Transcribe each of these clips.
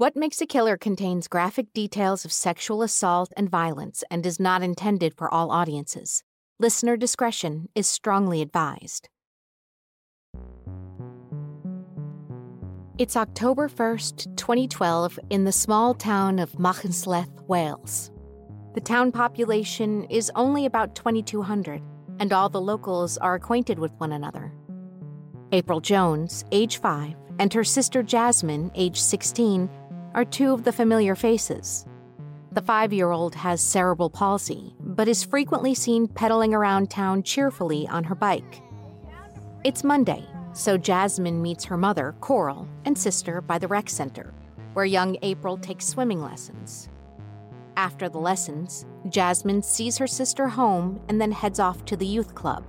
What Makes a Killer contains graphic details of sexual assault and violence and is not intended for all audiences. Listener discretion is strongly advised. It's October 1st, 2012, in the small town of Machynlleth, Wales. The town population is only about 2,200, and all the locals are acquainted with one another. April Jones, age 5, and her sister Jasmine, age 16, are two of the familiar faces. The five year old has cerebral palsy, but is frequently seen pedaling around town cheerfully on her bike. It's Monday, so Jasmine meets her mother, Coral, and sister by the rec center, where young April takes swimming lessons. After the lessons, Jasmine sees her sister home and then heads off to the youth club.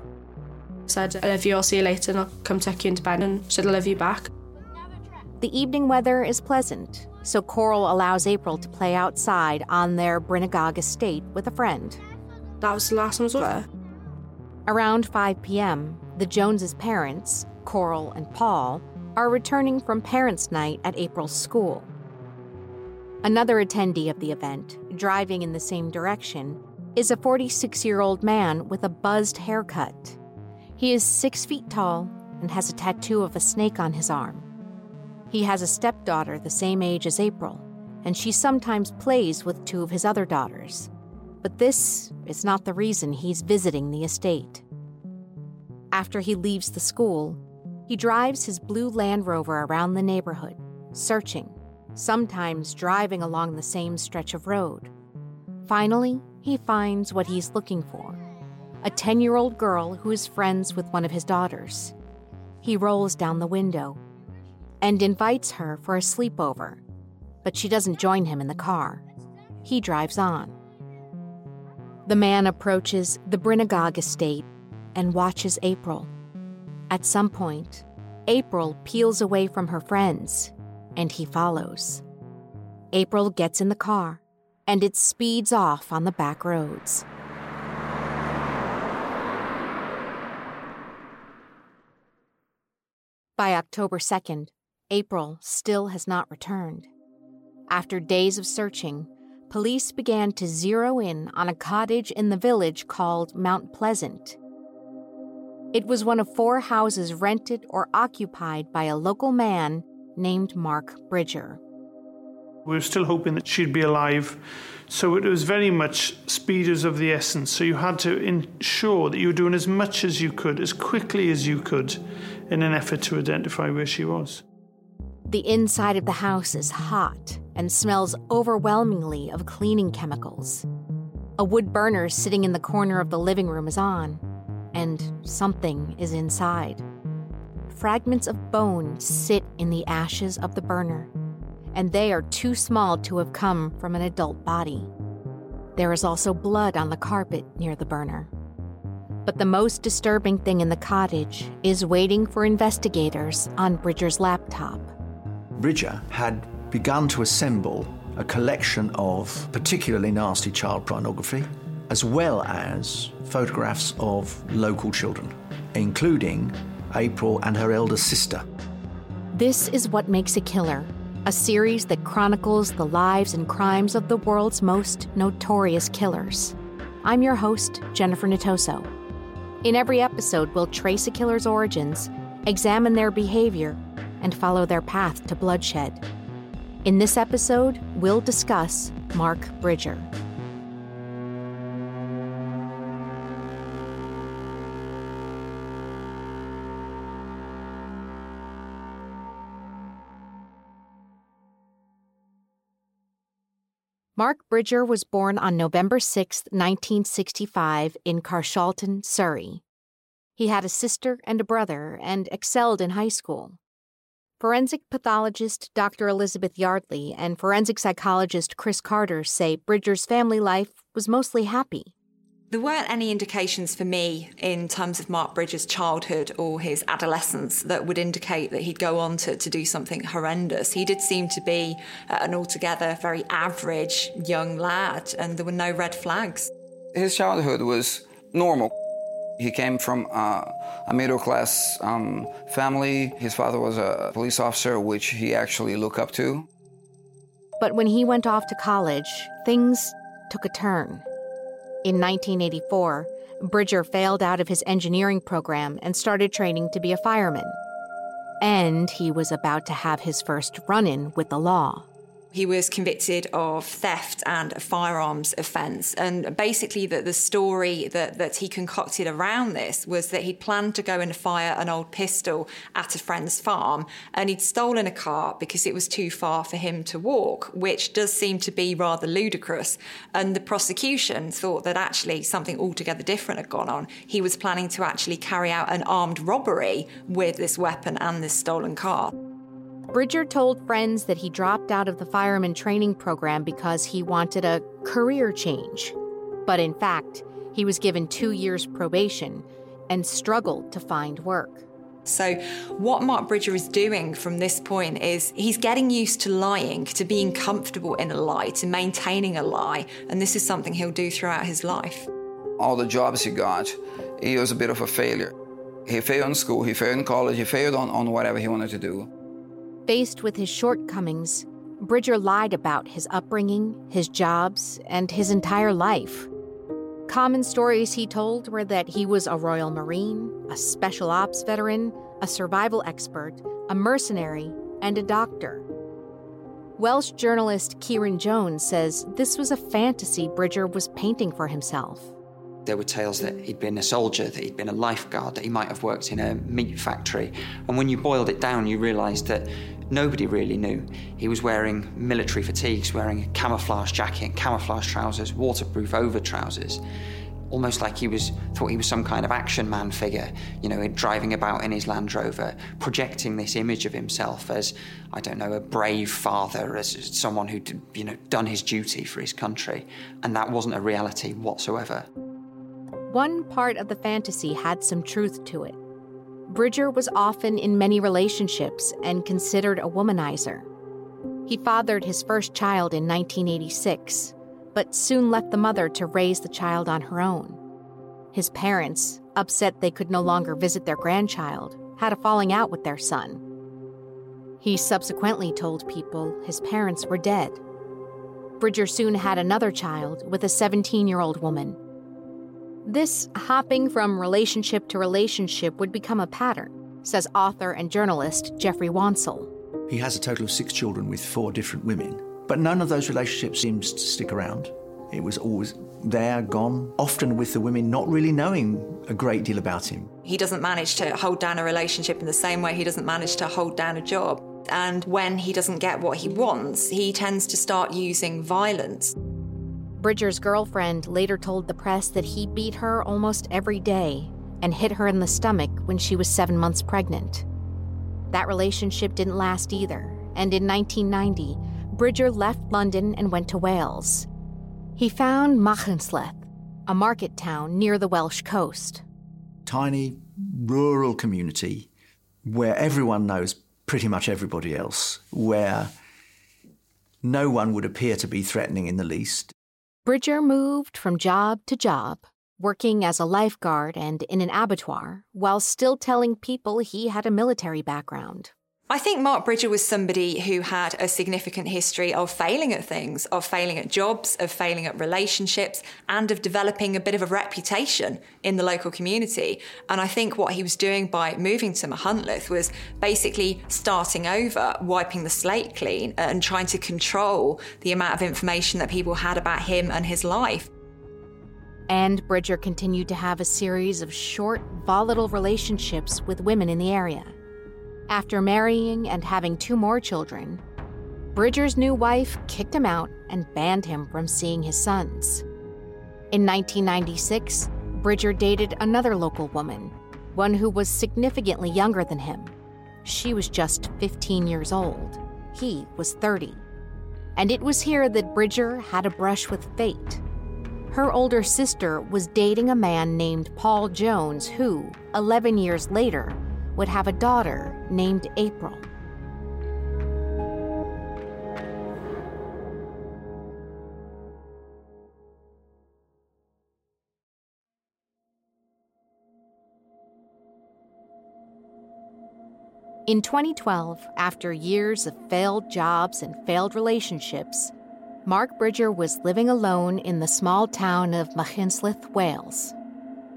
Said, I love you, I'll see you later, and I'll come take you into bed, and should I love you back. The evening weather is pleasant, so Coral allows April to play outside on their Bryn-y-Gog estate with a friend. That was the last one I her. Around 5 p.m., the Joneses' parents, Coral and Paul, are returning from Parents' Night at April's school. Another attendee of the event, driving in the same direction, is a 46 year old man with a buzzed haircut. He is six feet tall and has a tattoo of a snake on his arm. He has a stepdaughter the same age as April, and she sometimes plays with two of his other daughters. But this is not the reason he's visiting the estate. After he leaves the school, he drives his blue Land Rover around the neighborhood, searching, sometimes driving along the same stretch of road. Finally, he finds what he's looking for a 10 year old girl who is friends with one of his daughters. He rolls down the window and invites her for a sleepover, but she doesn't join him in the car. He drives on. The man approaches the Bryn-y-Gog estate and watches April. At some point, April peels away from her friends, and he follows. April gets in the car, and it speeds off on the back roads. By October 2nd, April still has not returned. After days of searching, police began to zero in on a cottage in the village called Mount Pleasant. It was one of four houses rented or occupied by a local man named Mark Bridger. We were still hoping that she'd be alive, so it was very much speed of the essence. So you had to ensure that you were doing as much as you could, as quickly as you could, in an effort to identify where she was. The inside of the house is hot and smells overwhelmingly of cleaning chemicals. A wood burner sitting in the corner of the living room is on, and something is inside. Fragments of bone sit in the ashes of the burner, and they are too small to have come from an adult body. There is also blood on the carpet near the burner. But the most disturbing thing in the cottage is waiting for investigators on Bridger's laptop. Bridger had begun to assemble a collection of particularly nasty child pornography, as well as photographs of local children, including April and her elder sister. This is What Makes a Killer, a series that chronicles the lives and crimes of the world's most notorious killers. I'm your host, Jennifer Natoso. In every episode, we'll trace a killer's origins, examine their behavior, and follow their path to bloodshed. In this episode, we'll discuss Mark Bridger. Mark Bridger was born on November 6, 1965, in Carshalton, Surrey. He had a sister and a brother and excelled in high school. Forensic pathologist Dr. Elizabeth Yardley and forensic psychologist Chris Carter say Bridger's family life was mostly happy. There weren't any indications for me in terms of Mark Bridger's childhood or his adolescence that would indicate that he'd go on to, to do something horrendous. He did seem to be uh, an altogether very average young lad, and there were no red flags. His childhood was normal. He came from uh, a middle class um, family. His father was a police officer, which he actually looked up to. But when he went off to college, things took a turn. In 1984, Bridger failed out of his engineering program and started training to be a fireman. And he was about to have his first run in with the law. He was convicted of theft and a firearms offence. And basically, the, the story that, that he concocted around this was that he'd planned to go and fire an old pistol at a friend's farm, and he'd stolen a car because it was too far for him to walk, which does seem to be rather ludicrous. And the prosecution thought that actually something altogether different had gone on. He was planning to actually carry out an armed robbery with this weapon and this stolen car. Bridger told friends that he dropped out of the fireman training program because he wanted a career change. But in fact, he was given two years probation and struggled to find work. So, what Mark Bridger is doing from this point is he's getting used to lying, to being comfortable in a lie, to maintaining a lie, and this is something he'll do throughout his life. All the jobs he got, he was a bit of a failure. He failed in school, he failed in college, he failed on, on whatever he wanted to do. Faced with his shortcomings, Bridger lied about his upbringing, his jobs, and his entire life. Common stories he told were that he was a Royal Marine, a special ops veteran, a survival expert, a mercenary, and a doctor. Welsh journalist Kieran Jones says this was a fantasy Bridger was painting for himself. There were tales that he'd been a soldier, that he'd been a lifeguard, that he might have worked in a meat factory. And when you boiled it down, you realised that nobody really knew. He was wearing military fatigues, wearing a camouflage jacket camouflage trousers, waterproof over trousers. Almost like he was thought he was some kind of action man figure, you know, driving about in his Land Rover, projecting this image of himself as, I don't know, a brave father, as someone who'd, you know, done his duty for his country. And that wasn't a reality whatsoever. One part of the fantasy had some truth to it. Bridger was often in many relationships and considered a womanizer. He fathered his first child in 1986, but soon left the mother to raise the child on her own. His parents, upset they could no longer visit their grandchild, had a falling out with their son. He subsequently told people his parents were dead. Bridger soon had another child with a 17 year old woman this hopping from relationship to relationship would become a pattern, says author and journalist Geoffrey Wansell. He has a total of six children with four different women, but none of those relationships seems to stick around. It was always there, gone, often with the women not really knowing a great deal about him. He doesn't manage to hold down a relationship in the same way he doesn't manage to hold down a job. And when he doesn't get what he wants, he tends to start using violence. Bridger's girlfriend later told the press that he beat her almost every day and hit her in the stomach when she was seven months pregnant. That relationship didn't last either, and in 1990, Bridger left London and went to Wales. He found Machynlleth, a market town near the Welsh coast. Tiny, rural community where everyone knows pretty much everybody else, where no one would appear to be threatening in the least. Bridger moved from job to job, working as a lifeguard and in an abattoir, while still telling people he had a military background. I think Mark Bridger was somebody who had a significant history of failing at things, of failing at jobs, of failing at relationships, and of developing a bit of a reputation in the local community. And I think what he was doing by moving to Machynlleth was basically starting over, wiping the slate clean, and trying to control the amount of information that people had about him and his life. And Bridger continued to have a series of short, volatile relationships with women in the area. After marrying and having two more children, Bridger's new wife kicked him out and banned him from seeing his sons. In 1996, Bridger dated another local woman, one who was significantly younger than him. She was just 15 years old. He was 30. And it was here that Bridger had a brush with fate. Her older sister was dating a man named Paul Jones, who, 11 years later, would have a daughter named April. In 2012, after years of failed jobs and failed relationships, Mark Bridger was living alone in the small town of Machynlleth, Wales.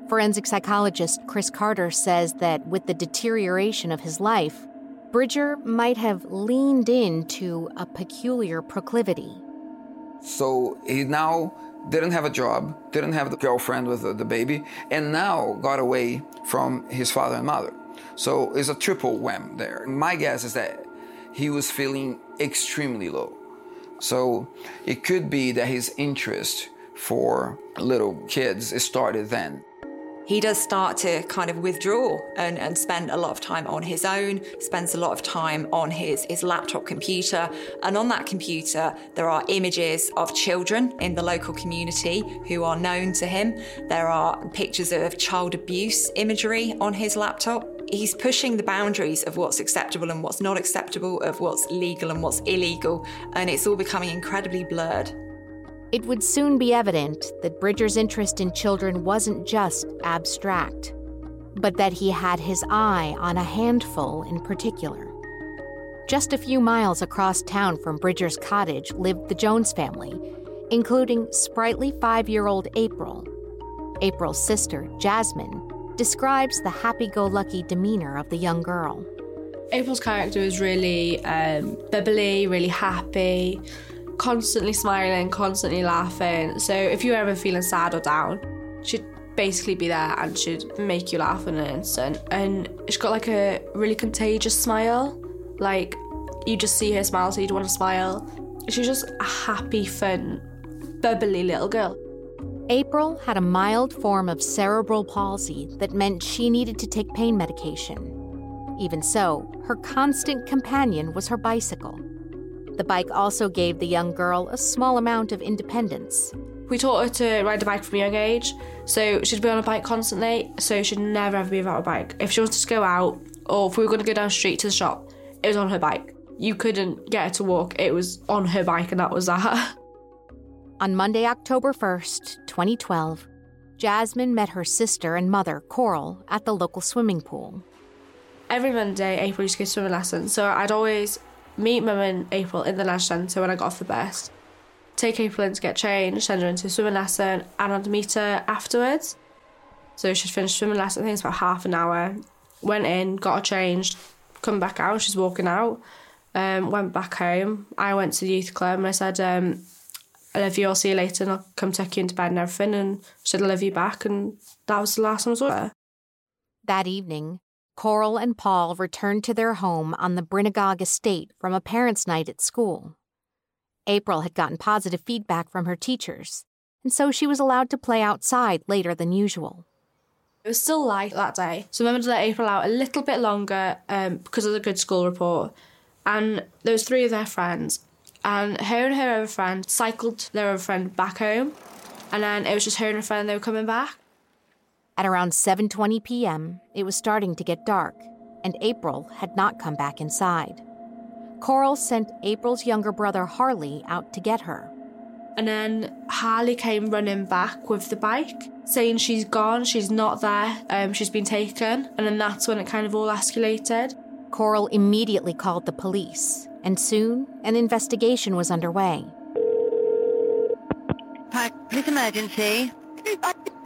Forensic psychologist Chris Carter says that with the deterioration of his life, Bridger might have leaned into a peculiar proclivity. So he now didn't have a job, didn't have the girlfriend with the, baby, and now got away from his father and mother. So it's a triple wham there. My guess is that he was feeling extremely low. So it could be that his interest for little kids started then. He does start to kind of withdraw and, and spend a lot of time on his own, spends a lot of time on his, his laptop computer. And on that computer, there are images of children in the local community who are known to him. There are pictures of child abuse imagery on his laptop he's pushing the boundaries of what's acceptable and what's not acceptable, of what's legal and what's illegal, and it's all becoming incredibly blurred. It would soon be evident that Bridger's interest in children wasn't just abstract, but that he had his eye on a handful in particular. Just a few miles across town from Bridger's cottage lived the Jones family, including sprightly five year old April. April's sister, Jasmine, describes the happy go lucky demeanor of the young girl. April's character is really um, bubbly, really happy, constantly smiling, constantly laughing. So if you're ever feeling sad or down, she'd basically be there and she'd make you laugh in an instant. And she's got like a really contagious smile. Like you just see her smile, so you'd want to smile. She's just a happy, fun, bubbly little girl. April had a mild form of cerebral palsy that meant she needed to take pain medication. Even so, her constant companion was her bicycle. The bike also gave the young girl a small amount of independence. We taught her to ride a bike from a young age, so she'd be on a bike constantly, so she'd never ever be without a bike. If she wanted to go out, or if we were going to go down the street to the shop, it was on her bike. You couldn't get her to walk, it was on her bike, and that was that. On Monday, October 1st, 2012, Jasmine met her sister and mother, Coral, at the local swimming pool. Every Monday, April used to go swimming lessons, so I'd always meet Mum and April in the leisure centre when I got off the bus, take April in to get changed, send her into a swimming lesson, and I'd meet her afterwards. So she'd finished swimming lesson, I think it's about half an hour, went in, got her changed, come back out, she's walking out, um, went back home. I went to the youth club and I said, um, I love you, I'll see you later, and I'll come take you into bed and everything. And she said, I love you back. And that was the last time I saw her. That evening, Coral and Paul returned to their home on the Bryn-y-Gog estate from a parents' night at school. April had gotten positive feedback from her teachers, and so she was allowed to play outside later than usual. It was still light that day, so I remember to let April out a little bit longer um, because of the good school report. And there was three of their friends, and her and her other friend cycled their other friend back home, and then it was just her and her friend they were coming back. At around 7:20 p.m., it was starting to get dark, and April had not come back inside. Coral sent April's younger brother Harley out to get her. And then Harley came running back with the bike, saying she's gone, she's not there, um, she's been taken. And then that's when it kind of all escalated. Coral immediately called the police, and soon an investigation was underway. Police emergency.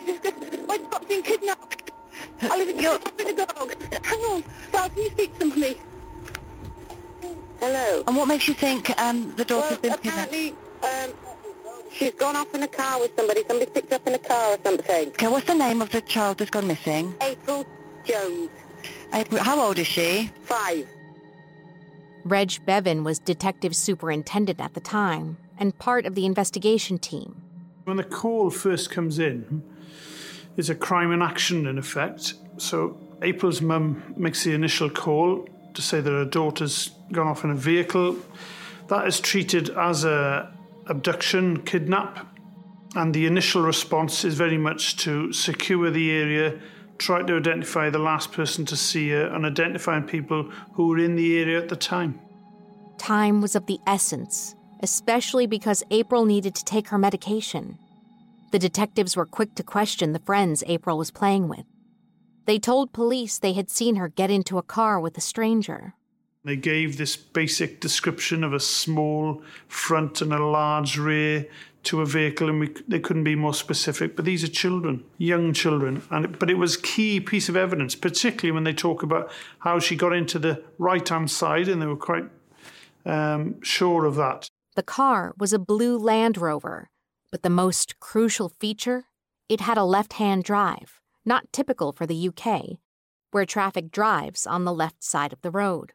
My dog's been kidnapped. I live in Your... with a dog. Hang on. Dad, can you speak to them, please? Hello. And what makes you think um, the daughter's well, been kidnapped? apparently, um, she's gone off in a car with somebody. Somebody picked her up in a car or something. Okay, what's the name of the child that's gone missing? April Jones, April, how old is she? five. Reg Bevan was detective superintendent at the time and part of the investigation team. When the call first comes in, there's a crime in action in effect. So April's mum makes the initial call to say that her daughter's gone off in a vehicle. That is treated as a abduction, kidnap, and the initial response is very much to secure the area, try to identify the last person to see her, and identifying people who were in the area at the time. Time was of the essence, especially because April needed to take her medication. The detectives were quick to question the friends April was playing with. They told police they had seen her get into a car with a stranger. They gave this basic description of a small front and a large rear to a vehicle, and we, they couldn't be more specific. But these are children, young children, and but it was key piece of evidence, particularly when they talk about how she got into the right hand side, and they were quite um, sure of that. The car was a blue Land Rover, but the most crucial feature, it had a left-hand drive, not typical for the UK, where traffic drives on the left side of the road.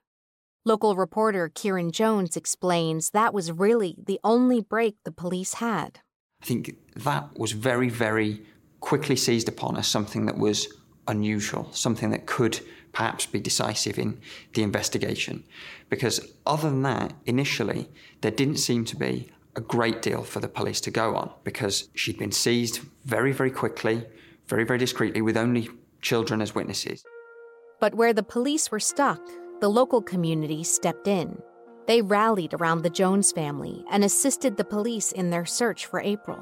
Local reporter Kieran Jones explains that was really the only break the police had. I think that was very, very quickly seized upon as something that was unusual, something that could perhaps be decisive in the investigation. Because other than that, initially, there didn't seem to be a great deal for the police to go on because she'd been seized very, very quickly, very, very discreetly, with only children as witnesses. But where the police were stuck, the local community stepped in. They rallied around the Jones family and assisted the police in their search for April.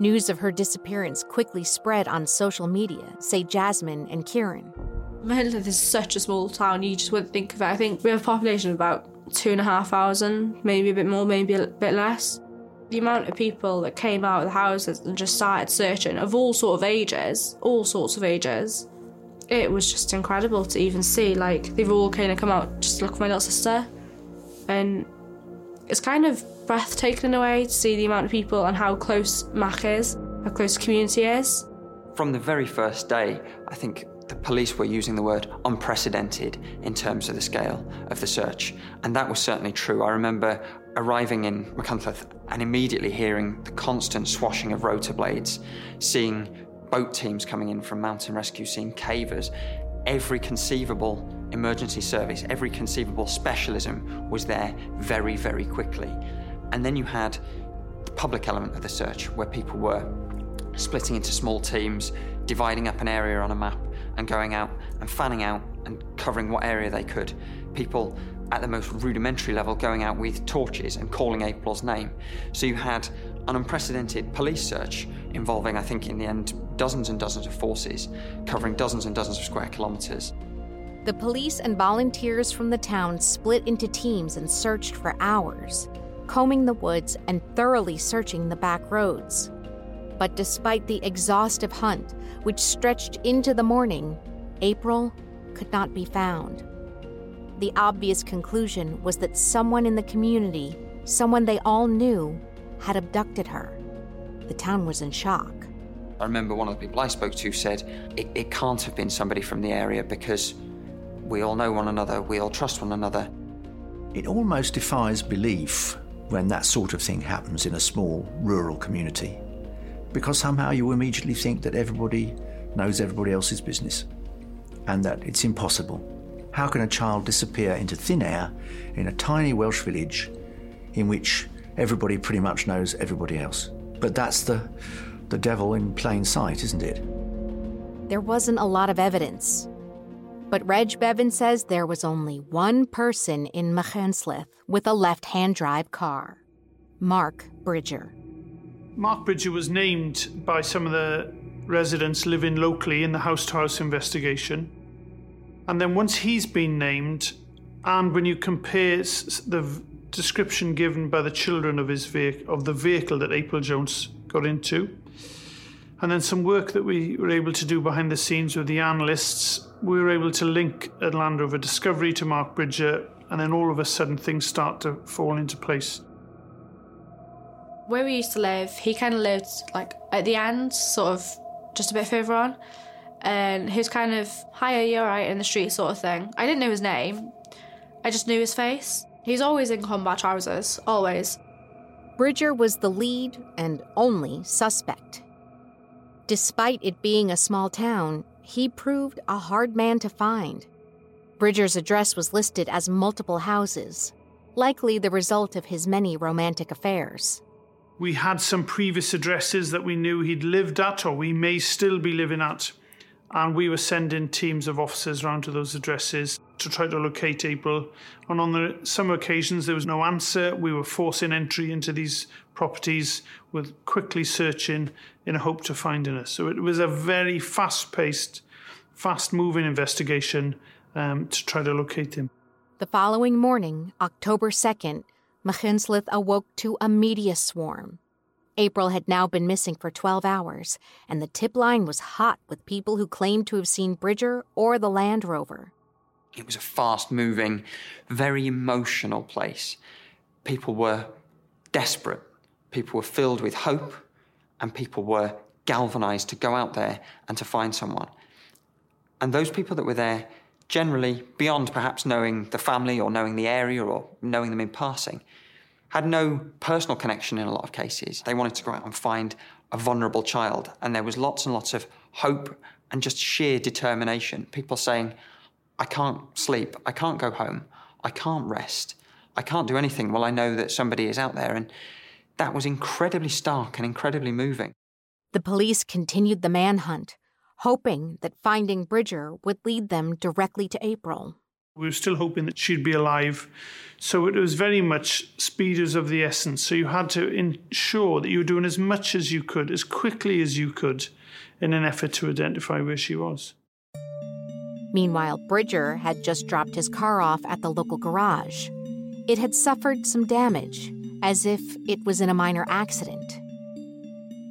News of her disappearance quickly spread on social media, say Jasmine and Kieran. Machynlleth is such a small town, you just wouldn't think of it. I think we have a population of about two and a half thousand, maybe a bit more, maybe a bit less. The amount of people that came out of the houses and just started searching of all sort of ages, all sorts of ages, it was just incredible to even see. Like they've all kind of come out just to look for my little sister, and it's kind of breathtaking in a way to see the amount of people and how close Mac is, how close the community is. From the very first day, I think the police were using the word unprecedented in terms of the scale of the search, and that was certainly true. I remember arriving in Machynlleth and immediately hearing the constant swashing of rotor blades, seeing boat teams coming in from mountain rescue, seeing cavers. Every conceivable emergency service, every conceivable specialism was there very, very quickly. And then you had the public element of the search where people were splitting into small teams, dividing up an area on a map, and going out and fanning out and covering what area they could. People at the most rudimentary level going out with torches and calling April's name. So you had an unprecedented police search involving, I think, in the end, dozens and dozens of forces, covering dozens and dozens of square kilometres. The police and volunteers from the town split into teams and searched for hours, combing the woods and thoroughly searching the back roads. But despite the exhaustive hunt, which stretched into the morning, April could not be found. The obvious conclusion was that someone in the community, someone they all knew, had abducted her. The town was in shock. I remember one of the people I spoke to said, it, it can't have been somebody from the area because we all know one another, we all trust one another. It almost defies belief when that sort of thing happens in a small rural community because somehow you immediately think that everybody knows everybody else's business and that it's impossible. How can a child disappear into thin air in a tiny Welsh village in which everybody pretty much knows everybody else? But that's the, the devil in plain sight, isn't it? There wasn't a lot of evidence. But Reg Bevan says there was only one person in Machynlleth with a left hand drive car Mark Bridger. Mark Bridger was named by some of the residents living locally in the house to house investigation. And then once he's been named, and when you compare the description given by the children of his vehicle, of the vehicle that April Jones got into. And then some work that we were able to do behind the scenes with the analysts, we were able to link a Land Rover Discovery to Mark Bridger, and then all of a sudden things start to fall into place. Where we used to live, he kind of lived like at the end, sort of just a bit further on. And he was kind of, hi, are you alright in the street sort of thing. I didn't know his name, I just knew his face. He's always in combat trousers, always. Bridger was the lead and only suspect. Despite it being a small town, he proved a hard man to find. Bridger's address was listed as multiple houses, likely the result of his many romantic affairs. We had some previous addresses that we knew he'd lived at, or we may still be living at, and we were sending teams of officers around to those addresses to try to locate April. And on the, some occasions, there was no answer. We were forcing entry into these properties with quickly searching in a hope to finding her. So it was a very fast paced fast moving investigation um, to try to locate him. The following morning, October 2nd, Machynlleth awoke to a media swarm. April had now been missing for 12 hours, and the tip line was hot with people who claimed to have seen Bridger or the Land Rover. It was a fast moving, very emotional place. People were desperate, people were filled with hope, and people were galvanized to go out there and to find someone. And those people that were there, generally, beyond perhaps knowing the family or knowing the area or knowing them in passing, had no personal connection in a lot of cases. They wanted to go out and find a vulnerable child. And there was lots and lots of hope and just sheer determination. People saying, I can't sleep, I can't go home, I can't rest, I can't do anything while I know that somebody is out there. And that was incredibly stark and incredibly moving. The police continued the manhunt, hoping that finding Bridger would lead them directly to April. We were still hoping that she'd be alive. So it was very much speed is of the essence. So you had to ensure that you were doing as much as you could, as quickly as you could, in an effort to identify where she was. Meanwhile, Bridger had just dropped his car off at the local garage. It had suffered some damage, as if it was in a minor accident.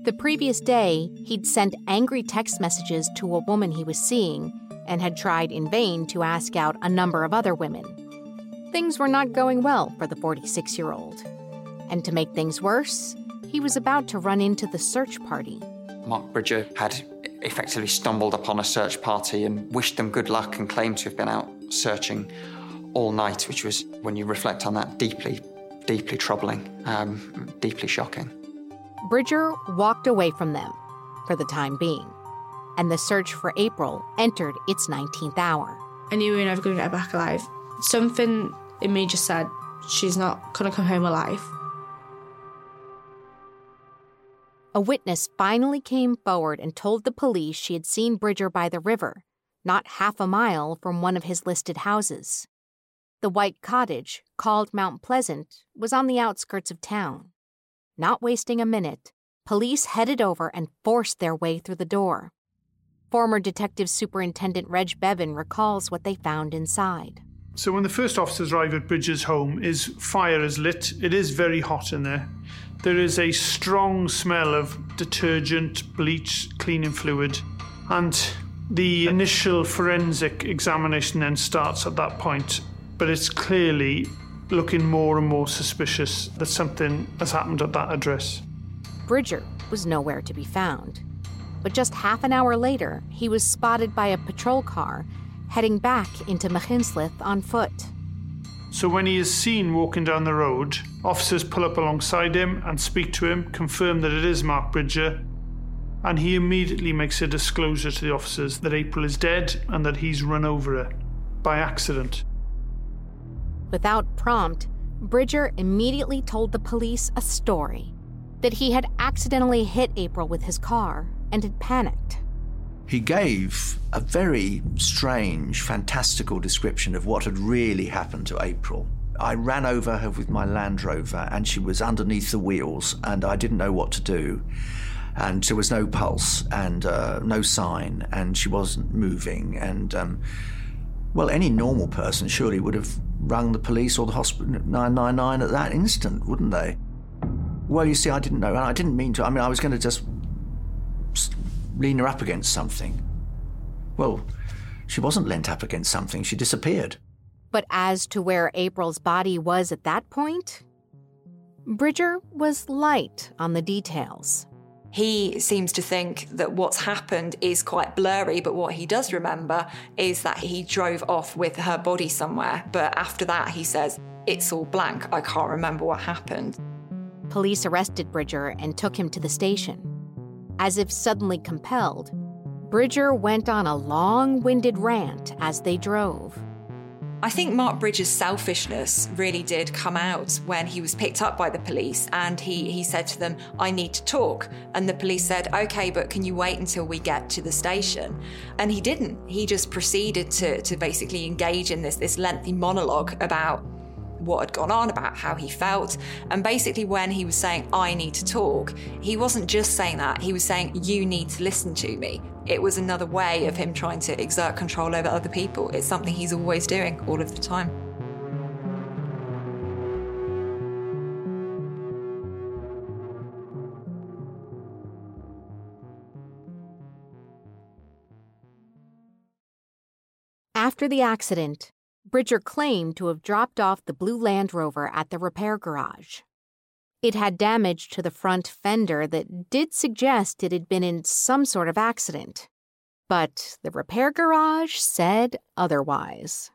The previous day, he'd sent angry text messages to a woman he was seeing and had tried in vain to ask out a number of other women. Things were not going well for the 46 year old. And to make things worse, he was about to run into the search party. Mark Bridger had effectively stumbled upon a search party and wished them good luck and claimed to have been out searching all night, which was, when you reflect on that, deeply, deeply troubling, um, deeply shocking. Bridger walked away from them for the time being and the search for April entered its 19th hour. I knew we were never going to get her back alive. Something in me just said, she's not going to come home alive. A witness finally came forward and told the police she had seen Bridger by the river, not half a mile from one of his listed houses. The white cottage, called Mount Pleasant, was on the outskirts of town. Not wasting a minute, police headed over and forced their way through the door. Former Detective Superintendent Reg Bevan recalls what they found inside. So when the first officers arrive at Bridger's home, his fire is lit. It is very hot in there. There is a strong smell of detergent, bleach, cleaning fluid, and the initial forensic examination then starts at that point. But it's clearly looking more and more suspicious that something has happened at that address. Bridger was nowhere to be found but just half an hour later, he was spotted by a patrol car heading back into Machynlleth on foot. So when he is seen walking down the road, officers pull up alongside him and speak to him, confirm that it is Mark Bridger, and he immediately makes a disclosure to the officers that April is dead and that he's run over her by accident. Without prompt, Bridger immediately told the police a story that he had accidentally hit April with his car and had panicked. He gave a very strange, fantastical description of what had really happened to April. I ran over her with my Land Rover and she was underneath the wheels and I didn't know what to do. And there was no pulse and uh, no sign and she wasn't moving. And, um, well, any normal person surely would have rung the police or the hospital 999 at that instant, wouldn't they? Well, you see, I didn't know. And I didn't mean to. I mean, I was going to just lean her up against something. Well, she wasn't leant up against something, she disappeared. But as to where April's body was at that point, Bridger was light on the details. He seems to think that what's happened is quite blurry, but what he does remember is that he drove off with her body somewhere. But after that, he says, It's all blank. I can't remember what happened. Police arrested Bridger and took him to the station. As if suddenly compelled, Bridger went on a long winded rant as they drove. I think Mark Bridger's selfishness really did come out when he was picked up by the police and he, he said to them, I need to talk. And the police said, OK, but can you wait until we get to the station? And he didn't. He just proceeded to, to basically engage in this, this lengthy monologue about what had gone on, about how he felt. And basically, when he was saying, I need to talk, he wasn't just saying that, he was saying, You need to listen to me. It was another way of him trying to exert control over other people. It's something he's always doing all of the time. After the accident, Bridger claimed to have dropped off the blue Land Rover at the repair garage. It had damage to the front fender that did suggest it had been in some sort of accident. But the repair garage said otherwise.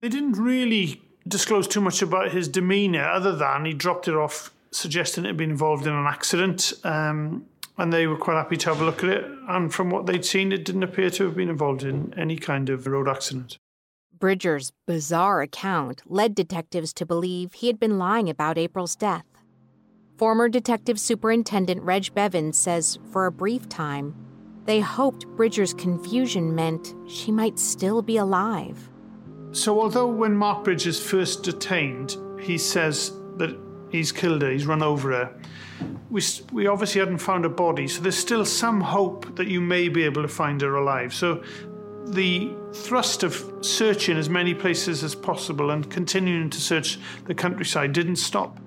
They didn't really disclose too much about his demeanour, other than he dropped it off, suggesting it had been involved in an accident. Um, and they were quite happy to have a look at it. And from what they'd seen, it didn't appear to have been involved in any kind of road accident. Bridger's bizarre account led detectives to believe he had been lying about April's death. Former Detective Superintendent Reg Bevan says for a brief time, they hoped Bridger's confusion meant she might still be alive. So, although when Mark Bridges first detained, he says that he's killed her, he's run over her, we, we obviously hadn't found a body, so there's still some hope that you may be able to find her alive. So, the thrust of searching as many places as possible and continuing to search the countryside didn't stop.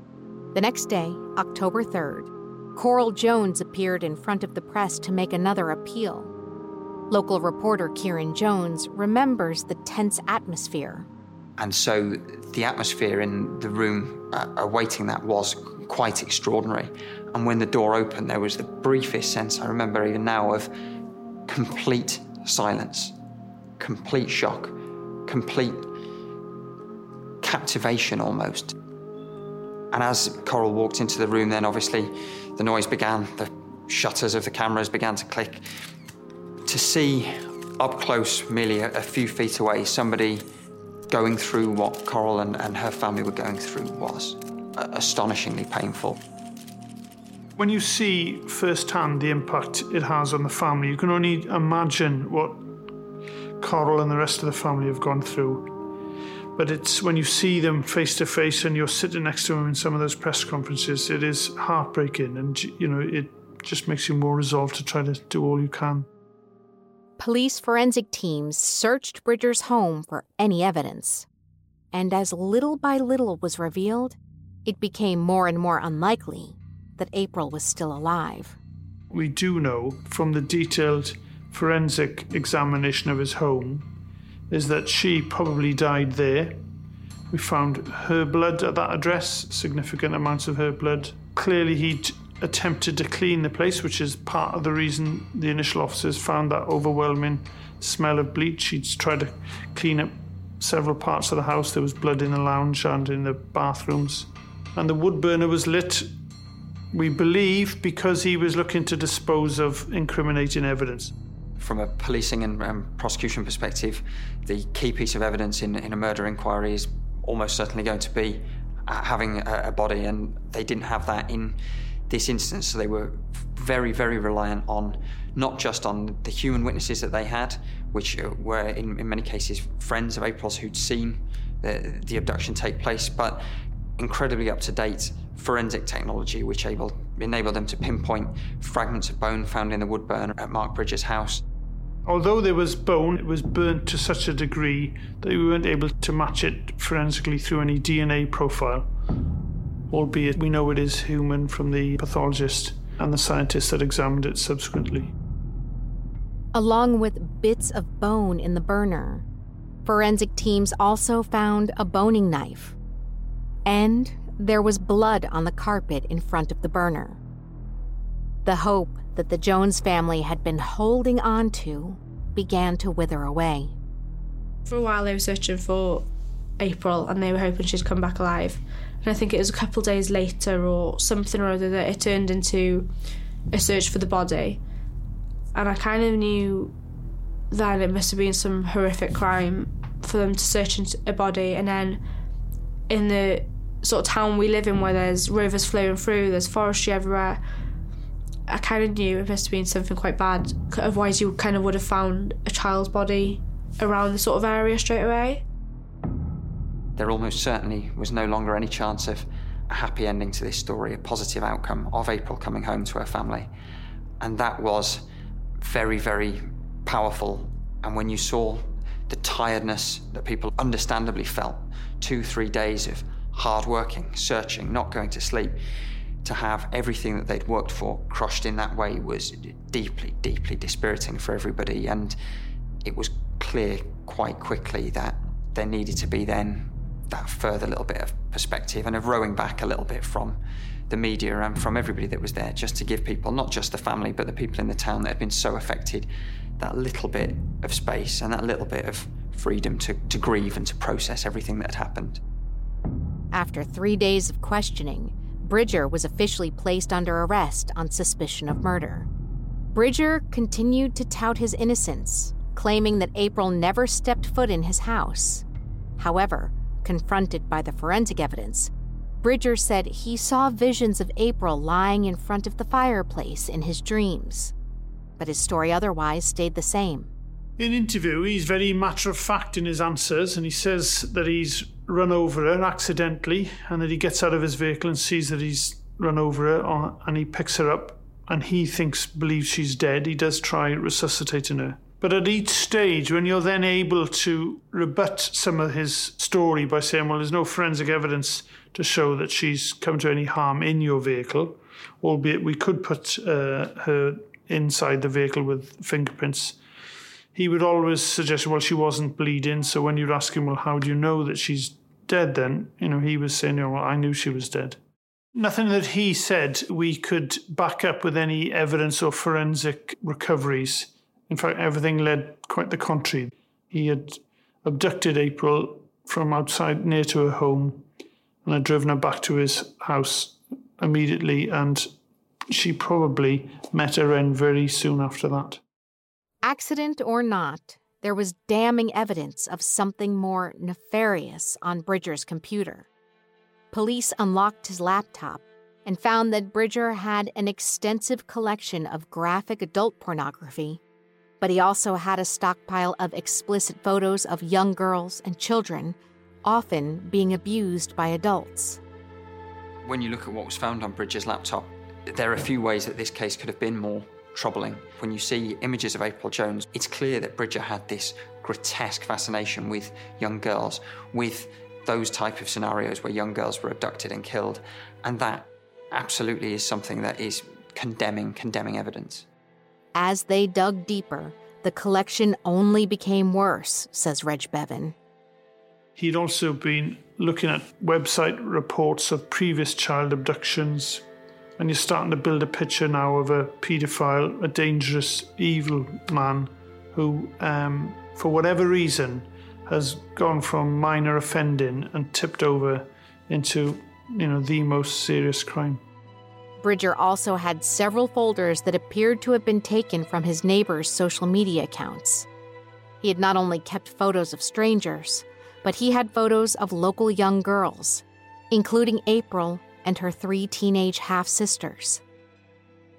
The next day, October 3rd, Coral Jones appeared in front of the press to make another appeal. Local reporter Kieran Jones remembers the tense atmosphere. And so the atmosphere in the room uh, awaiting that was quite extraordinary. And when the door opened, there was the briefest sense, I remember even now, of complete silence complete shock, complete captivation almost. And as Coral walked into the room, then obviously the noise began, the shutters of the cameras began to click. To see up close, merely a, a few feet away, somebody going through what Coral and, and her family were going through was uh, astonishingly painful. When you see firsthand the impact it has on the family, you can only imagine what Coral and the rest of the family have gone through. But it's when you see them face to face and you're sitting next to them in some of those press conferences, it is heartbreaking and, you know, it just makes you more resolved to try to do all you can. Police forensic teams searched Bridger's home for any evidence. And as little by little was revealed, it became more and more unlikely that April was still alive. We do know from the detailed forensic examination of his home is that she probably died there. We found her blood at that address, significant amounts of her blood. Clearly, he'd attempted to clean the place, which is part of the reason the initial officers found that overwhelming smell of bleach. He'd tried to clean up several parts of the house. There was blood in the lounge and in the bathrooms. And the wood burner was lit, we believe, because he was looking to dispose of incriminating evidence from a policing and um, prosecution perspective, the key piece of evidence in, in a murder inquiry is almost certainly going to be uh, having a, a, body, and they didn't have that in this instance. So they were very, very reliant on not just on the human witnesses that they had, which uh, were in, in many cases friends of April's who'd seen the, the abduction take place, but incredibly up to date forensic technology, which able, enabled them to pinpoint fragments of bone found in the wood burn at Mark Bridger's house. Although there was bone, it was burnt to such a degree that we weren't able to match it forensically through any DNA profile, albeit we know it is human from the pathologist and the scientists that examined it subsequently. Along with bits of bone in the burner, forensic teams also found a boning knife. And there was blood on the carpet in front of the burner. The hope that the Jones family had been holding on to began to wither away. For a while, they were searching for April and they were hoping she'd come back alive. And I think it was a couple days later or something or other that it turned into a search for the body. And I kind of knew that it must have been some horrific crime for them to search a body. And then in the sort of town we live in where there's rivers flowing through, there's forestry everywhere, I kind of knew it must have been something quite bad. Otherwise, you kind of would have found a child's body around the sort of area straight away. There almost certainly was no longer any chance of a happy ending to this story, a positive outcome of April coming home to her family. And that was very, very powerful. And when you saw the tiredness that people understandably felt, two, three days of hard working, searching, not going to sleep, to have everything that they'd worked for crushed in that way was deeply, deeply dispiriting for everybody. And it was clear quite quickly that there needed to be then that further little bit of perspective and of rowing back a little bit from the media and from everybody that was there, just to give people, not just the family, but the people in the town that had been so affected, that little bit of space and that little bit of freedom to, to grieve and to process everything that had happened. After three days of questioning, Bridger was officially placed under arrest on suspicion of murder. Bridger continued to tout his innocence, claiming that April never stepped foot in his house. However, confronted by the forensic evidence, Bridger said he saw visions of April lying in front of the fireplace in his dreams. But his story otherwise stayed the same. In interview, he's very matter of fact in his answers, and he says that he's run over her accidentally, and that he gets out of his vehicle and sees that he's run over her, and he picks her up, and he thinks believes she's dead. He does try resuscitating her. But at each stage, when you're then able to rebut some of his story by saying, well, there's no forensic evidence to show that she's come to any harm in your vehicle, albeit we could put uh, her inside the vehicle with fingerprints. He would always suggest, well, she wasn't bleeding. So when you'd ask him, well, how do you know that she's dead then? You know, he was saying, well, I knew she was dead. Nothing that he said we could back up with any evidence or forensic recoveries. In fact, everything led quite the contrary. He had abducted April from outside near to her home and had driven her back to his house immediately, and she probably met her end very soon after that. Accident or not, there was damning evidence of something more nefarious on Bridger's computer. Police unlocked his laptop and found that Bridger had an extensive collection of graphic adult pornography, but he also had a stockpile of explicit photos of young girls and children often being abused by adults. When you look at what was found on Bridger's laptop, there are a few ways that this case could have been more troubling. When you see images of April Jones, it's clear that Bridger had this grotesque fascination with young girls, with those type of scenarios where young girls were abducted and killed. And that absolutely is something that is condemning, condemning evidence. As they dug deeper, the collection only became worse, says Reg Bevan. He'd also been looking at website reports of previous child abductions, and you're starting to build a picture now of a paedophile, a dangerous, evil man who, um, for whatever reason, has gone from minor offending and tipped over into, you know, the most serious crime. Bridger also had several folders that appeared to have been taken from his neighbors' social media accounts. He had not only kept photos of strangers, but he had photos of local young girls, including April and her three teenage half sisters.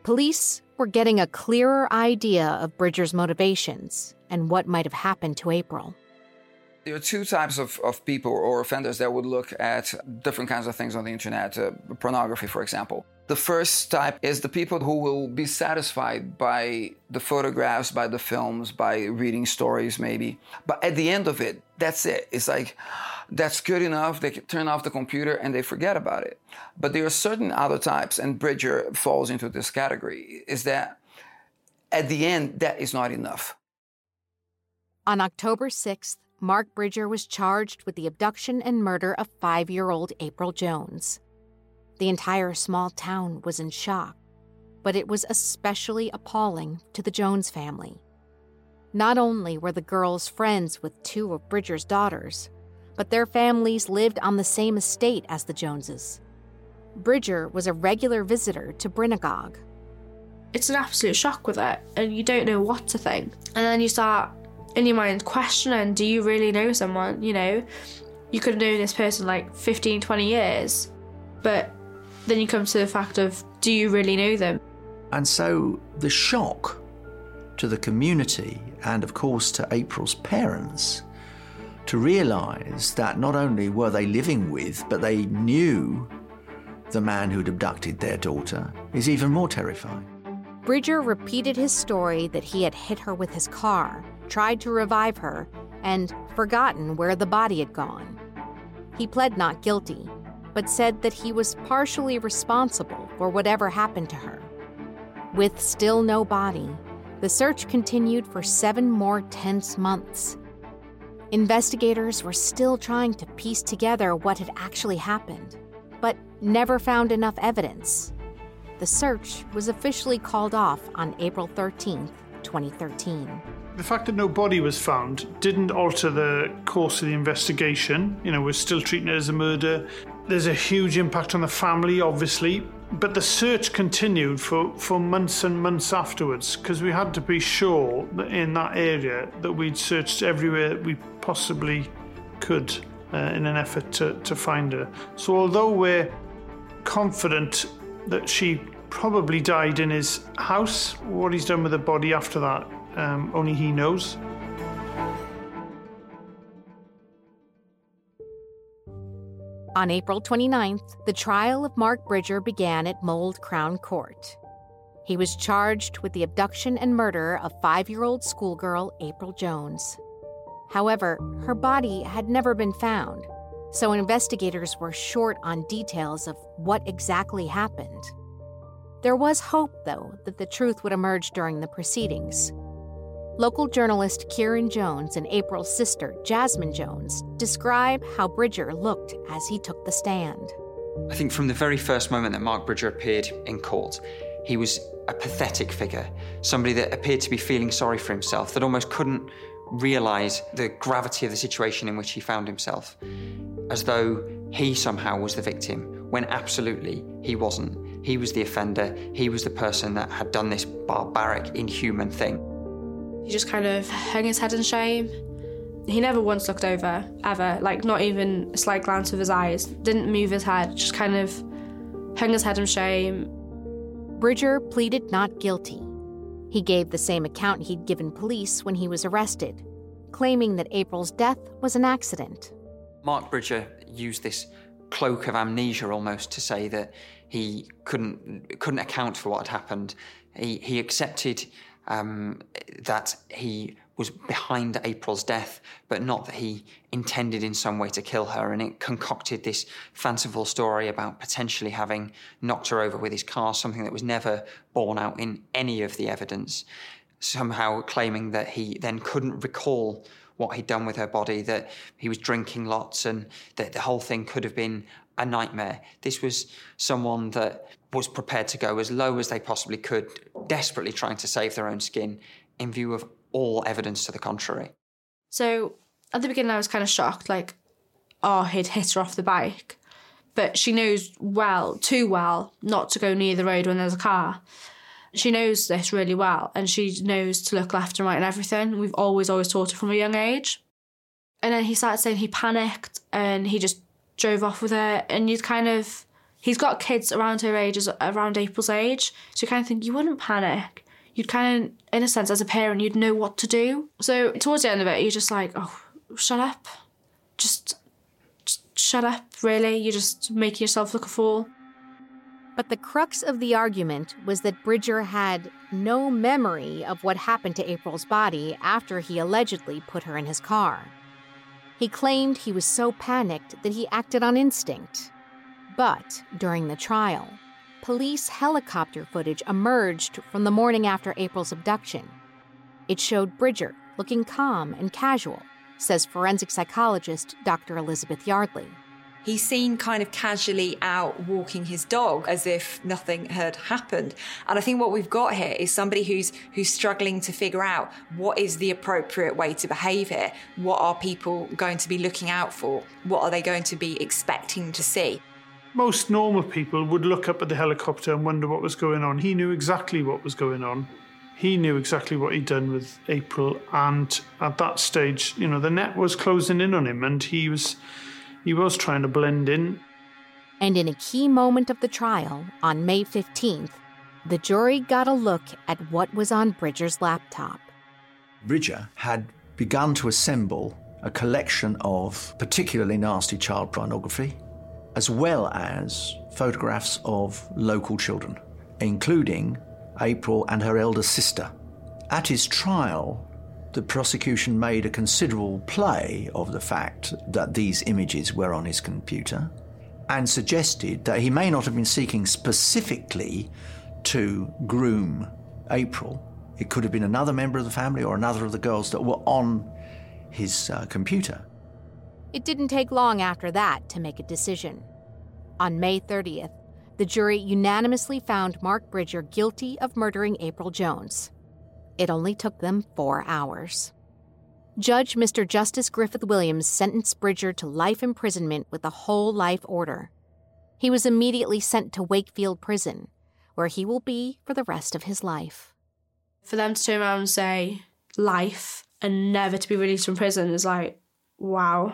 Police were getting a clearer idea of Bridger's motivations and what might have happened to April. There are two types of, of people or offenders that would look at different kinds of things on the internet, uh, pornography, for example. The first type is the people who will be satisfied by the photographs, by the films, by reading stories, maybe. But at the end of it, that's it. It's like, that's good enough. They can turn off the computer and they forget about it. But there are certain other types, and Bridger falls into this category, is that at the end, that is not enough. On October 6th, Mark Bridger was charged with the abduction and murder of five year old April Jones. The entire small town was in shock, but it was especially appalling to the Jones family. Not only were the girls friends with two of Bridger's daughters, but their families lived on the same estate as the Joneses. Bridger was a regular visitor to Bryn-y-Gog. It's an absolute shock with it, and you don't know what to think. And then you start in your mind questioning do you really know someone? You know, you could have known this person like 15, 20 years, but then you come to the fact of do you really know them? And so the shock to the community and, of course, to April's parents to realise that not only were they living with, but they knew the man who'd abducted their daughter is even more terrifying. Bridger repeated his story that he had hit her with his car, tried to revive her, and forgotten where the body had gone. He pled not guilty, but said that he was partially responsible for whatever happened to her. With still no body, the search continued for seven more tense months. Investigators were still trying to piece together what had actually happened, but never found enough evidence. The search was officially called off on April 13, 2013. The fact that no body was found didn't alter the course of the investigation. You know, we're still treating it as a murder. There's a huge impact on the family, obviously, but the search continued for, for months and months afterwards because we had to be sure that in that area that we'd searched everywhere we possibly could uh, in an effort to, to find her. So although we're confident that she probably died in his house, what he's done with the body after that, um, only he knows. On April 29th, the trial of Mark Bridger began at Mold Crown Court. He was charged with the abduction and murder of five year old schoolgirl April Jones. However, her body had never been found, so investigators were short on details of what exactly happened. There was hope, though, that the truth would emerge during the proceedings. Local journalist Kieran Jones and April's sister, Jasmine Jones, describe how Bridger looked as he took the stand. I think from the very first moment that Mark Bridger appeared in court, he was a pathetic figure, somebody that appeared to be feeling sorry for himself, that almost couldn't realise the gravity of the situation in which he found himself, as though he somehow was the victim, when absolutely he wasn't. He was the offender, he was the person that had done this barbaric, inhuman thing. He just kind of hung his head in shame. He never once looked over, ever, like not even a slight glance of his eyes, didn't move his head, just kind of hung his head in shame. Bridger pleaded not guilty. He gave the same account he'd given police when he was arrested, claiming that April's death was an accident. Mark Bridger used this cloak of amnesia almost to say that he couldn't couldn't account for what had happened. He he accepted um, that he was behind April's death, but not that he intended in some way to kill her. And it concocted this fanciful story about potentially having knocked her over with his car, something that was never borne out in any of the evidence. Somehow claiming that he then couldn't recall what he'd done with her body, that he was drinking lots, and that the whole thing could have been a nightmare. This was someone that was prepared to go as low as they possibly could, desperately trying to save their own skin in view of all evidence to the contrary. So at the beginning, I was kind of shocked, like, oh, he'd hit her off the bike. But she knows well, too well, not to go near the road when there's a car. She knows this really well, and she knows to look left and right and everything. We've always, always taught her from a young age. And then he started saying he panicked and he just drove off with her, and you'd kind of he's got kids around her age, around April's age, so you kind of think you wouldn't panic. You'd kind of, in a sense, as a parent, you'd know what to do. So towards the end of it, you're just like, oh, shut up, just, just shut up. Really, you're just making yourself look a fool. But the crux of the argument was that Bridger had no memory of what happened to April's body after he allegedly put her in his car. He claimed he was so panicked that he acted on instinct. But during the trial, police helicopter footage emerged from the morning after April's abduction. It showed Bridger looking calm and casual, says forensic psychologist Dr. Elizabeth Yardley. He's seen kind of casually out walking his dog as if nothing had happened. And I think what we've got here is somebody who's who's struggling to figure out what is the appropriate way to behave here. What are people going to be looking out for? What are they going to be expecting to see? Most normal people would look up at the helicopter and wonder what was going on. He knew exactly what was going on. He knew exactly what he'd done with April, and at that stage, you know, the net was closing in on him, and he was he was trying to blend in. And in a key moment of the trial, on May 15th, the jury got a look at what was on Bridger's laptop. Bridger had begun to assemble a collection of particularly nasty child pornography, as well as photographs of local children, including April and her elder sister. At his trial, the prosecution made a considerable play of the fact that these images were on his computer and suggested that he may not have been seeking specifically to groom April. It could have been another member of the family or another of the girls that were on his uh, computer. It didn't take long after that to make a decision. On May 30th, the jury unanimously found Mark Bridger guilty of murdering April Jones. It only took them four hours. Judge Mr. Justice Griffith Williams sentenced Bridger to life imprisonment with a whole life order. He was immediately sent to Wakefield Prison, where he will be for the rest of his life. For them to turn around and say life and never to be released from prison is like, wow.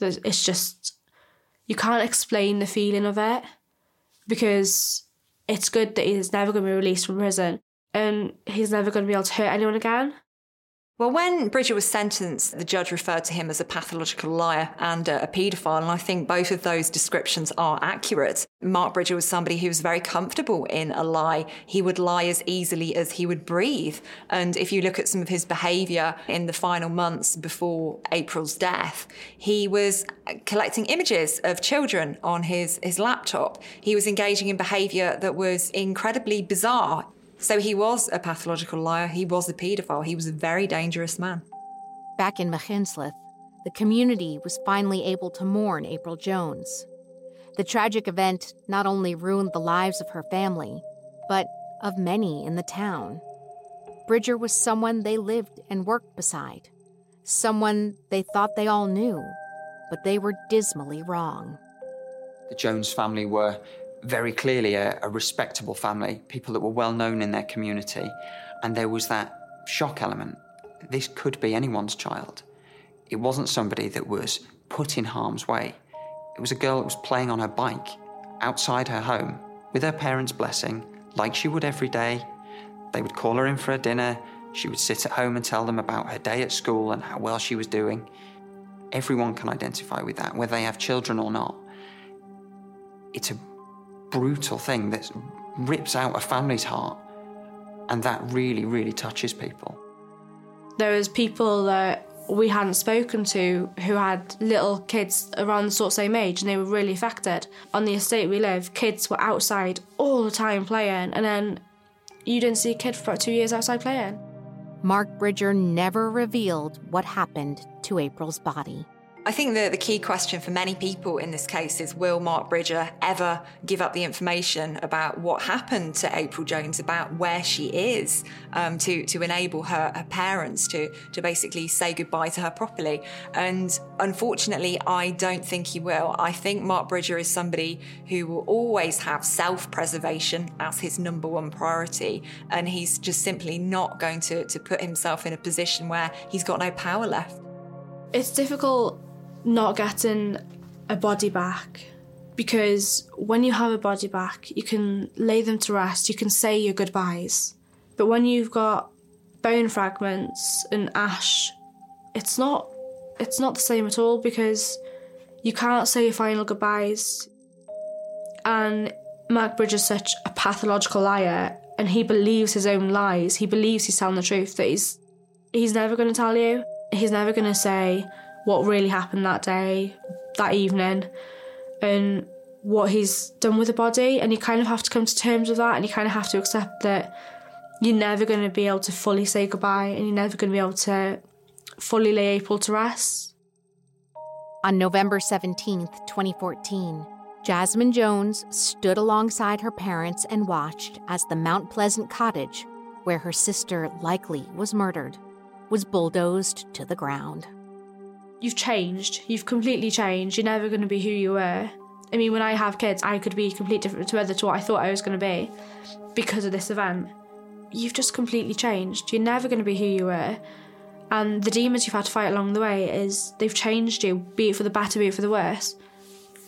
It's just, you can't explain the feeling of it because it's good that he's never going to be released from prison and he's never going to be able to hurt anyone again. Well, when Bridger was sentenced, the judge referred to him as a pathological liar and a paedophile, and I think both of those descriptions are accurate. Mark Bridger was somebody who was very comfortable in a lie. He would lie as easily as he would breathe. And if you look at some of his behaviour in the final months before April's death, he was collecting images of children on his, his laptop. He was engaging in behaviour that was incredibly bizarre. So he was a pathological liar, he was a paedophile, he was a very dangerous man. Back in Machynlleth, the community was finally able to mourn April Jones. The tragic event not only ruined the lives of her family, but of many in the town. Bridger was someone they lived and worked beside, someone they thought they all knew, but they were dismally wrong. The Jones family were very clearly a, a, respectable family, people that were well known in their community. And there was that shock element. This could be anyone's child. It wasn't somebody that was put in harm's way. It was a girl that was playing on her bike outside her home with her parents' blessing, like she would every day. They would call her in for a dinner. She would sit at home and tell them about her day at school and how well she was doing. Everyone can identify with that, whether they have children or not. It's a brutal thing that rips out a family's heart. And that really, really touches people. There was people that we hadn't spoken to who had little kids around the sort of same age and they were really affected. On the estate we live, kids were outside all the time playing and then you didn't see a kid for about two years outside playing. Mark Bridger never revealed what happened to April's body. I think that the key question for many people in this case is will Mark Bridger ever give up the information about what happened to April Jones, about where she is, um, to, to enable her, her parents to, to basically say goodbye to her properly? And unfortunately, I don't think he will. I think Mark Bridger is somebody who will always have self preservation as his number one priority. And he's just simply not going to, to put himself in a position where he's got no power left. It's difficult not getting a body back because when you have a body back, you can lay them to rest, you can say your goodbyes. But when you've got bone fragments and ash, it's not it's not the same at all because you can't say your final goodbyes. And Mark Bridger is such a pathological liar and he believes his own lies. He believes he's telling the truth that he's he's never gonna tell you. He's never gonna say, what really happened that day, that evening, and what he's done with the body. And you kind of have to come to terms with that, and you kind of have to accept that you're never going to be able to fully say goodbye, and you're never going to be able to fully lay April to rest. On November 17th, 2014, Jasmine Jones stood alongside her parents and watched as the Mount Pleasant cottage, where her sister likely was murdered, was bulldozed to the ground you've changed. You've completely changed. You're never going to be who you were. I mean, when I have kids, I could be completely different to other to what I thought I was going to be because of this event. You've just completely changed. You're never going to be who you were. And the demons you've had to fight along the way is they've changed you, be it for the better, be it for the worse.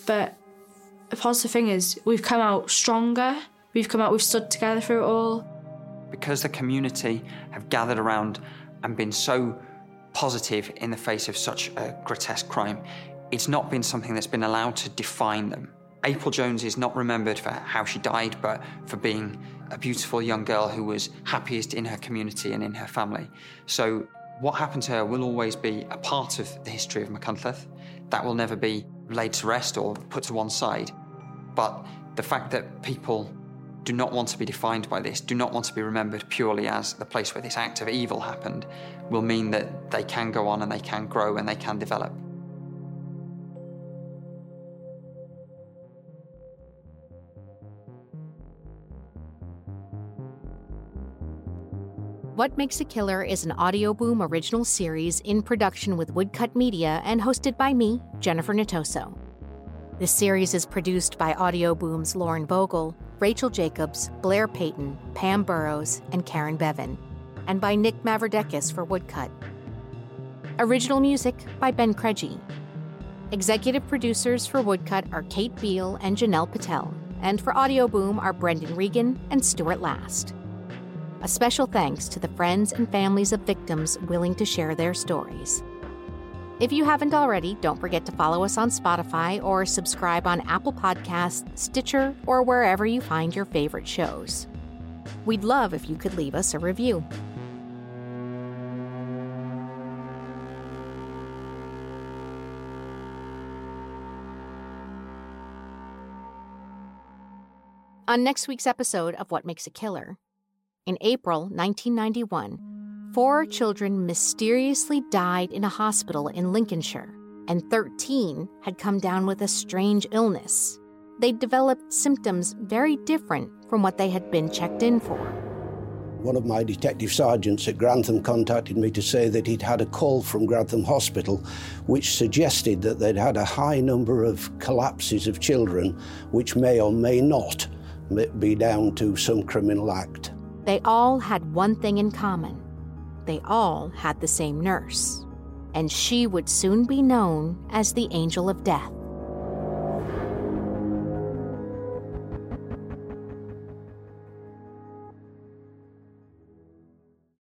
But the positive thing is we've come out stronger. We've come out, we've stood together through it all. Because the community have gathered around and been so positive in the face of such a grotesque crime. It's not been something that's been allowed to define them. April Jones is not remembered for how she died, but for being a beautiful young girl who was happiest in her community and in her family. So, what happened to her will always be a part of the history of Machynlleth. That will never be laid to rest or put to one side. But the fact that people do not want to be defined by this, do not want to be remembered purely as the place where this act of evil happened, will mean that they can go on and they can grow and they can develop. What Makes a Killer is an Audioboom original series in production with Woodcut Media and hosted by me, Jennifer Natoso. This series is produced by Audioboom's Lauren Vogel, Rachel Jacobs, Blair Payton, Pam Burrows, and Karen Bevan, and by Nick Mavrodekis for Woodcut. Original music by Ben Krejci. Executive producers for Woodcut are Kate Beal and Janelle Patel, and for Audio Boom are Brendan Regan and Stuart Last. A special thanks to the friends and families of victims willing to share their stories. If you haven't already, don't forget to follow us on Spotify or subscribe on Apple Podcasts, Stitcher, or wherever you find your favorite shows. We'd love if you could leave us a review. On next week's episode of What Makes a Killer, in April 1991, four children mysteriously died in a hospital in Lincolnshire, and 13 had come down with a strange illness. They developed symptoms very different from what they had been checked in for. One of my detective sergeants at Grantham contacted me to say that he'd had a call from Grantham Hospital which suggested that they'd had a high number of collapses of children, which may or may not be down to some criminal act. They all had one thing in common they all had the same nurse, and she would soon be known as the Angel of Death.